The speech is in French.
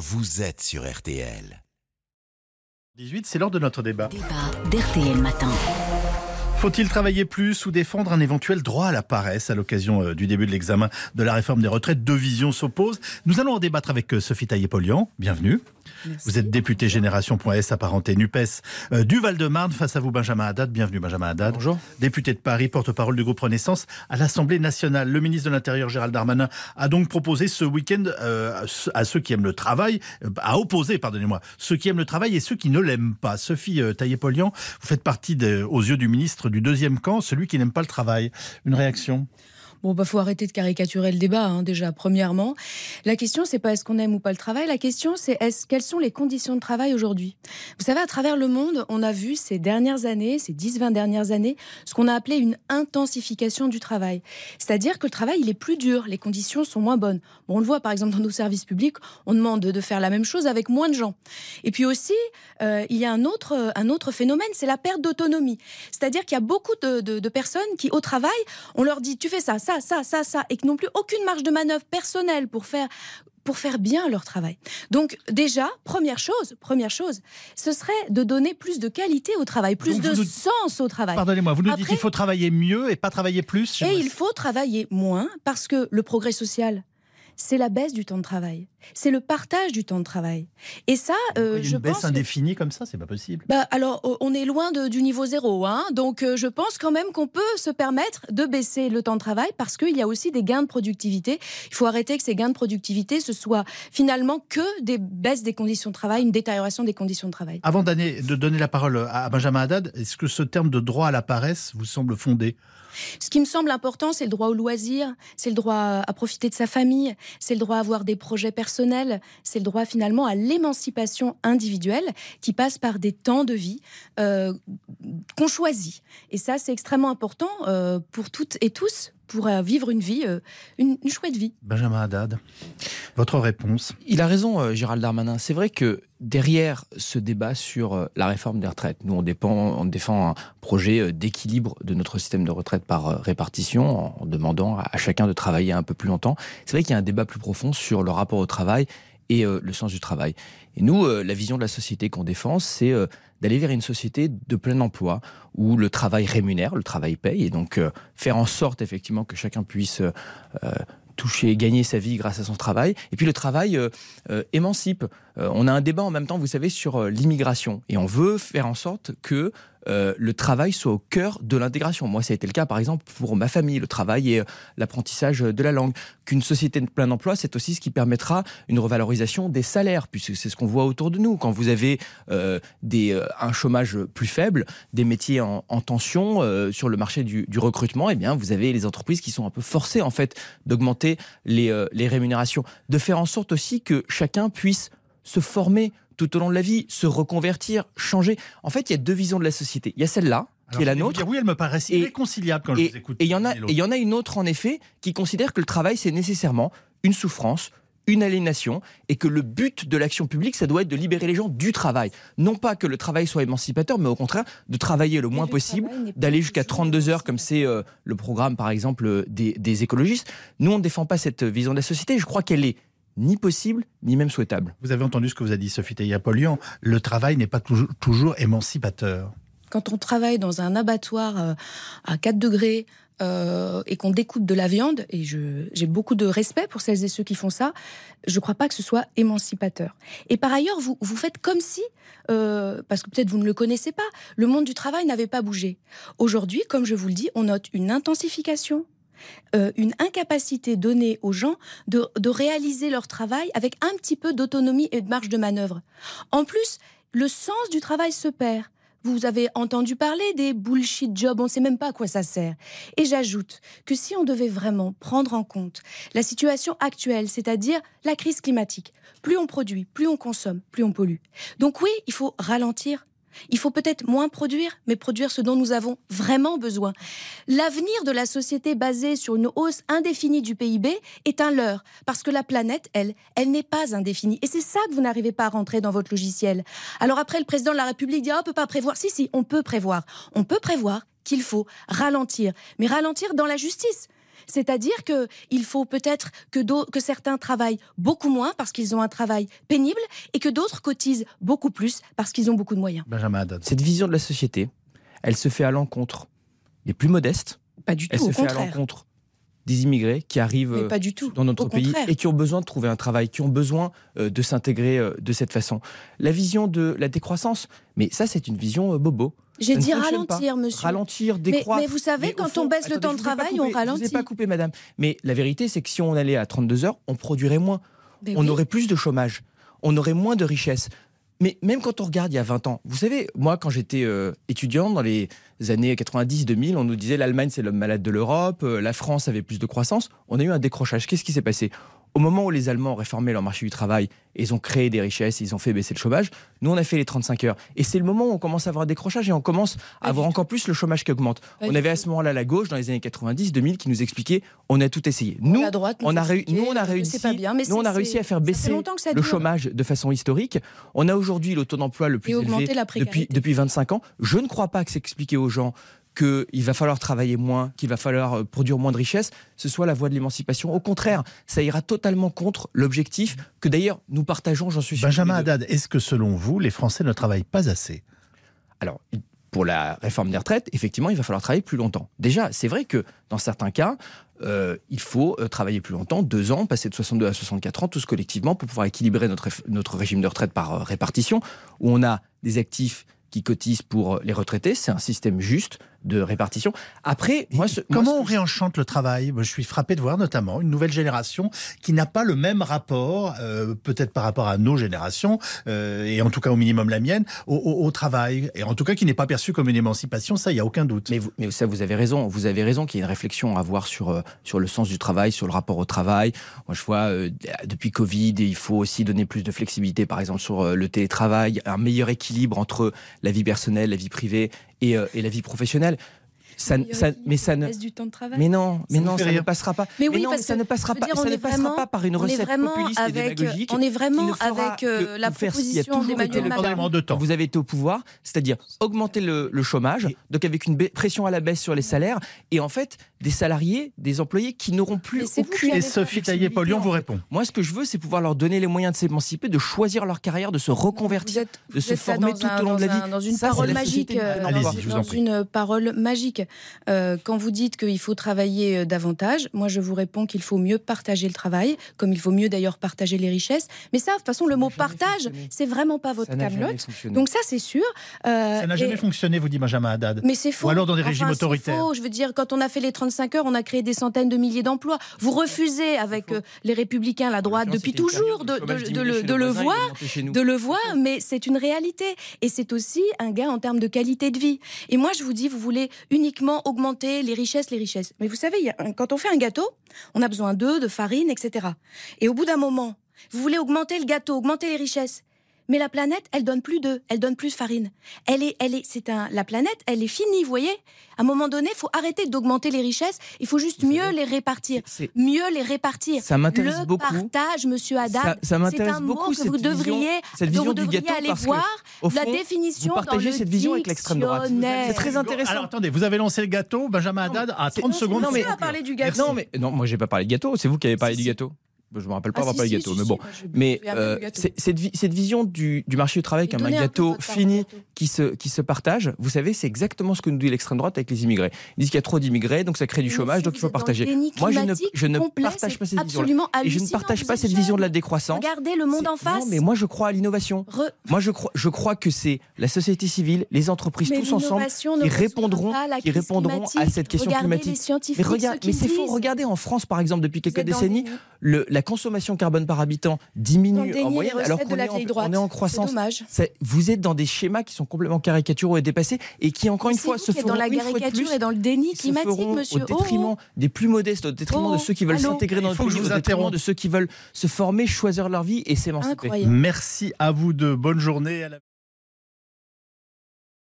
vous êtes sur RTL. 18, c'est l'heure de notre débat. Débat d'RTL Matin. Faut-il travailler plus ou défendre un éventuel droit à la paresse à l'occasion euh, du début de l'examen de la réforme des retraites? Deux visions s'opposent. Nous allons en débattre avec euh, Sophie Taillé-Polian. Bienvenue. Vous êtes député Génération.s apparenté NUPES euh, du Val-de-Marne. Face à vous, Benjamin Haddad. Bienvenue, Benjamin Haddad. Bonjour. Député de Paris, porte-parole du groupe Renaissance à l'Assemblée nationale. Le ministre de l'Intérieur, Gérald Darmanin, a donc proposé ce week-end euh, à ceux qui aiment le travail, euh, à opposer, pardonnez-moi, ceux qui aiment le travail et ceux qui ne l'aiment pas. Sophie euh, Taillé-Polian, vous faites partie, de- aux yeux du ministre, du deuxième camp, celui qui n'aime pas le travail. Une réaction? Bon, bah, faut arrêter de caricaturer le débat, hein, déjà, premièrement. La question, c'est pas est-ce qu'on aime ou pas le travail. La question, c'est est-ce, quelles sont les conditions de travail aujourd'hui? Vous savez, à travers le monde, on a vu ces dernières années, ces 10-20 dernières années, ce qu'on a appelé une intensification du travail. C'est-à-dire que le travail, il est plus dur, les conditions sont moins bonnes. Bon, on le voit, par exemple, dans nos services publics, on demande de faire la même chose avec moins de gens. Et puis aussi, euh, il y a un autre, un autre phénomène, c'est la perte d'autonomie. C'est-à-dire qu'il y a beaucoup de, de- de personnes qui, au travail, on leur dit tu fais ça, ça, ça, ça, ça, et qui n'ont plus aucune marge de manœuvre personnelle pour faire pour faire bien leur travail. Donc déjà, première chose, première chose, ce serait de donner plus de qualité au travail, plus Donc de nous- sens au travail. Pardonnez-moi, vous nous dites qu'il faut travailler mieux et pas travailler plus Et il faut travailler moins parce que le progrès social, c'est la baisse du temps de travail, c'est le partage du temps de travail. Et ça, euh, Une je baisse pense. que- indéfinie comme ça, c'est pas possible. bah, alors, o- on est loin de- du niveau zéro, hein. donc euh, je pense quand même qu'on peut se permettre de baisser le temps de travail parce qu'il y a aussi des gains de productivité. Il faut arrêter que ces gains de productivité, ce soit finalement que des baisses des conditions de travail, une détérioration des conditions de travail. Avant de donner la parole à Benjamin Haddad, est-ce que ce terme de droit à la paresse vous semble fondé? Ce qui me semble important, c'est le droit au loisir, c'est le droit à profiter de sa famille, c'est le droit à avoir des projets personnels, c'est le droit finalement à l'émancipation individuelle qui passe par des temps de vie euh, qu'on choisit. Et ça, c'est extrêmement important euh, pour toutes et tous pour euh, vivre une vie, euh, une, une chouette vie. Benjamin Haddad, votre réponse? Il a raison, euh, Gérald Darmanin. C'est vrai que derrière ce débat sur euh, la réforme des retraites, nous on, dépend, on défend un projet euh, d'équilibre de notre système de retraite par euh, répartition, en demandant à à chacun de travailler un peu plus longtemps. C'est vrai qu'il y a un débat plus profond sur le rapport au travail et euh, le sens du travail. Et nous, euh, la vision de la société qu'on défend, c'est euh, d'aller vers une société de plein emploi où le travail rémunère, le travail paye, et donc euh, faire en sorte effectivement que chacun puisse euh, euh, toucher, gagner sa vie grâce à son travail. Et puis le travail émancipe. Euh, on a un débat en même temps, vous savez, sur euh, l'immigration. Et on veut faire en sorte que euh, le travail soit au cœur de l'intégration. Moi, ça a été le cas, par exemple, pour ma famille, le travail et l'apprentissage de la langue. Qu'une société de plein emploi, c'est aussi ce qui permettra une revalorisation des salaires, puisque c'est ce qu'on voit autour de nous. Quand vous avez des, un chômage plus faible, des métiers en, en tension sur le marché du, recrutement, eh bien, vous avez les entreprises qui sont un peu forcées, en fait, d'augmenter les, les rémunérations. De faire en sorte aussi que chacun puisse se former tout au long de la vie, se reconvertir, changer. En fait, il y a deux visions de la société. Il y a celle-là, qui Alors, est la je nautre. dire, oui, elle me paraît irréconciliable quand je Et vous écoute. et il y en a, y en une autre en effet qui considère que le travail c'est nécessairement une souffrance, une aliénation, et que le but de l'action publique ça doit être de libérer les gens du travail. Non pas que le travail soit émancipateur, mais au contraire de travailler le moins le possible, d'aller jusqu'à toujours 32 heures comme c'est euh, le programme par exemple euh, des, des écologistes. Nous on ne défend pas cette vision de la société. Je crois qu'elle est ni possible ni même souhaitable. Vous avez entendu ce que vous a dit Sophie Taillé-Polian. Le travail n'est pas toujours, toujours émancipateur. Quand on travaille dans un abattoir euh, à 4 degrés euh, et qu'on découpe de la viande, et j'ai beaucoup de respect pour celles et ceux qui font ça, je ne crois pas que ce soit émancipateur. Et par ailleurs, vous, vous faites comme si, euh, parce que peut-être vous ne le connaissez pas, le monde du travail n'avait pas bougé. Aujourd'hui, comme je vous le dis, on note une intensification. Euh, une incapacité donnée aux gens de, de réaliser leur travail avec un petit peu d'autonomie et de marge de manœuvre. En plus, le sens du travail se perd. Vous avez entendu parler des bullshit jobs, on ne sait même pas à quoi ça sert. Et j'ajoute que si on devait vraiment prendre en compte la situation actuelle, c'est-à-dire la crise climatique, plus on produit, plus on consomme, plus on pollue. Donc oui, il faut ralentir. Il faut peut-être moins produire, mais produire ce dont nous avons vraiment besoin. L'avenir de la société basée sur une hausse indéfinie du PIB est un leurre, parce que la planète, elle, elle n'est pas indéfinie. Et c'est ça que vous n'arrivez pas à rentrer dans votre logiciel. Alors après, le président de la République dit, ah, on peut pas prévoir. Si, si, on peut prévoir. On peut prévoir qu'il faut ralentir, mais ralentir dans la justice. C'est-à-dire que il faut peut-être que, que certains travaillent beaucoup moins parce qu'ils ont un travail pénible et que d'autres cotisent beaucoup plus parce qu'ils ont beaucoup de moyens. Benjamin Haddad. Cette vision de la société, elle se fait à l'encontre des plus modestes. Pas du tout. Elle au se fait à l'encontre des immigrés qui arrivent euh, pas du tout. dans notre pays contraire. et qui ont besoin de trouver un travail, qui ont besoin euh, de s'intégrer euh, de cette façon. La vision de la décroissance, mais ça c'est une vision euh, bobo. J'ai dit pas. ralentir, monsieur. Ralentir, décroître. mais vous savez, Mais quand fond- on baisse le temps de travail, coupé, on Je vous ai ralentit. pas coupé, madame. Mais la vérité, c'est que si on allait à 32 heures, on produirait moins. Mais on oui. aurait plus de chômage. On aurait moins de richesse. Mais même quand on regarde il y a 20 ans, vous savez, moi, quand j'étais euh, étudiant dans les années 90-2000, on nous disait l'Allemagne, c'est l'homme malade de l'Europe, euh, la France avait plus de croissance. On a eu un décrochage. Qu'est-ce qui s'est passé? Au moment où les Allemands ont réformé leur marché du travail, ils ont créé des richesses, ils ont fait baisser le chômage, nous, on a fait les 35 heures. Et c'est le moment où on commence à avoir un décrochage et on commence à avoir encore plus le chômage qui augmente. On avait à ce moment-là la gauche, dans les années 90-2000, qui nous expliquait on a tout essayé. Nous, la droite, nous on a, réu- expliquait, nous, on a réussi, pas bien, mais nous, on c'est- a réussi c'est- à faire baisser le chômage de façon historique. On a aujourd'hui le taux d'emploi le plus élevé depuis, depuis 25 ans. Je ne crois pas que c'est expliquer aux gens qu'il va falloir travailler moins, qu'il va falloir euh, produire moins de richesses, ce soit la voie de l'émancipation. Au contraire, ça ira totalement contre l'objectif que d'ailleurs nous partageons, j'en suis sûr. Benjamin. Haddad, est-ce que selon vous, les Français ne travaillent pas assez? Alors, pour la réforme des retraites, effectivement, il va falloir travailler plus longtemps. Déjà, c'est vrai que dans certains cas, euh, il faut euh, travailler plus longtemps, deux ans, passer de 62 à 64 ans, tous collectivement, pour pouvoir équilibrer notre, notre régime de retraite par répartition, où on a des actifs qui cotisent pour les retraités. C'est un système juste de répartition. Après, moi, ce- moi, Comment ce on réenchante le travail? Je suis frappé de voir notamment une nouvelle génération qui n'a pas le même rapport, euh, peut-être par rapport à nos générations, euh, et en tout cas au minimum la mienne, au, au- au travail, et en tout cas qui n'est pas perçu comme une émancipation, ça, il n'y a aucun doute. Mais, vous- mais ça, vous avez raison. Vous avez raison qu'il y a une réflexion à avoir sur, euh, sur le sens du travail, sur le rapport au travail. Moi, je vois, euh, depuis Covid, il faut aussi donner plus de flexibilité, par exemple, sur euh, le télétravail, un meilleur équilibre entre la vie personnelle, la vie privée et, euh, et la vie professionnelle. Ça, mais ça ne, baisse du temps de travail. mais non, mais non, ça ne passera pas. Mais oui, ça ne passera pas. dire, ça ne passera vraiment- pas par une recette populiste et avec, démagogique. on est vraiment avec euh, la proposition d'Emmanuel Macron. Vous avez été au pouvoir, c'est-à-dire augmenter le, le chômage, donc avec une pression à la baisse sur les salaires, et en fait des salariés, des employés qui n'auront plus aucune Et Sophie Taillé-Polion vous répond. Moi, ce que je veux, c'est pouvoir leur donner les moyens de s'émanciper, de choisir leur carrière, de se reconvertir, de se former tout au long de la vie. Dans une parole magique. dans- Allez-y, je vous en dans prie. une parole magique. Euh, quand vous dites qu'il faut travailler euh, davantage, moi je vous réponds qu'il faut mieux partager le travail, comme il faut mieux d'ailleurs partager les richesses. Mais ça, de toute façon, le n'a mot partage, c'est vraiment pas votre Ça camelote. Donc ça, c'est sûr. Euh, Ça n'a et- jamais fonctionné, vous dit Benjamin Haddad. Mais c'est faux. Ou alors dans des Enfin, régimes c'est autoritaires. faux. Je veux dire, quand on a fait les 35 heures, on a créé des centaines de milliers d'emplois. Vous refusez, avec euh, les Républicains, la droite, depuis toujours, de, le de- de le, de le voir. De le voir, mais c'est une réalité. Et c'est aussi un gain en termes de qualité de vie. Et moi, je vous dis, vous voulez uniquement augmenter les richesses, les richesses. Mais vous savez, quand on fait un gâteau, on a besoin d'œufs, de farine, etc. Et au bout d'un moment, vous voulez augmenter le gâteau, augmenter les richesses. Mais la planète, elle donne plus d'œufs, elle donne plus de farine. Elle est, elle est, c'est un, la planète, elle est finie, vous voyez. À un moment donné, il faut arrêter d'augmenter les richesses. Il faut juste Vous mieux savez, les répartir, mieux les répartir. Ça m'intéresse Le beaucoup. partage, Monsieur Haddad, Ça, ça c'est m'intéresse un mot beaucoup que cette vous devriez, vision, cette dont vision vous du gâteau aller parce voir que au la définition vous partagez dans le cette vision avec l'extrême droite. C'est très intéressant. Alors attendez, vous avez lancé le gâteau, Benjamin Haddad, à 30 secondes. non, mais- du gâteau. Non, mais non, moi j'ai pas parlé de gâteau. C'est vous qui avez parlé du gâteau. Je me rappelle pas Ah, avoir si, parlé si, de gâteau, si, mais bon. Mais pas euh, cette, vi- cette vision du, du marché du travail comme un gâteau fini qui se, qui se partage, vous savez, c'est exactement ce que nous dit l'extrême droite avec les immigrés. Ils disent qu'il y a trop d'immigrés, donc ça crée du chômage, donc il faut partager. Moi, je ne, je ne complet, partage pas cette vision-là. absolument Et je ne partage pas cette vision de la décroissance. Regardez le monde en face. Non, mais moi je crois à l'innovation. Re- Moi, je crois, je crois que c'est la société civile, les entreprises, Mais tous ensemble, qui répondront, pas la qui répondront à cette question climatique. les Mais regarde, mais c'est faux. Regardez en France, par exemple, depuis quelques décennies, déni. Le, la consommation carbone par habitant le diminue en moyenne, alors qu'on est, en- est croissance. C'est- Vous êtes dans des schémas qui sont complètement caricaturaux et dépassés et qui, encore une fois, se feront dans la caricature plus, et dans le déni climatique, monsieur. au détriment Oh, des plus modestes, au détriment Oh, de ceux qui veulent s'intégrer dans que pays, au détriment de ceux qui veulent se former, choisir leur vie et s'émanciper. Merci à vous deux. Bonne journée. à la-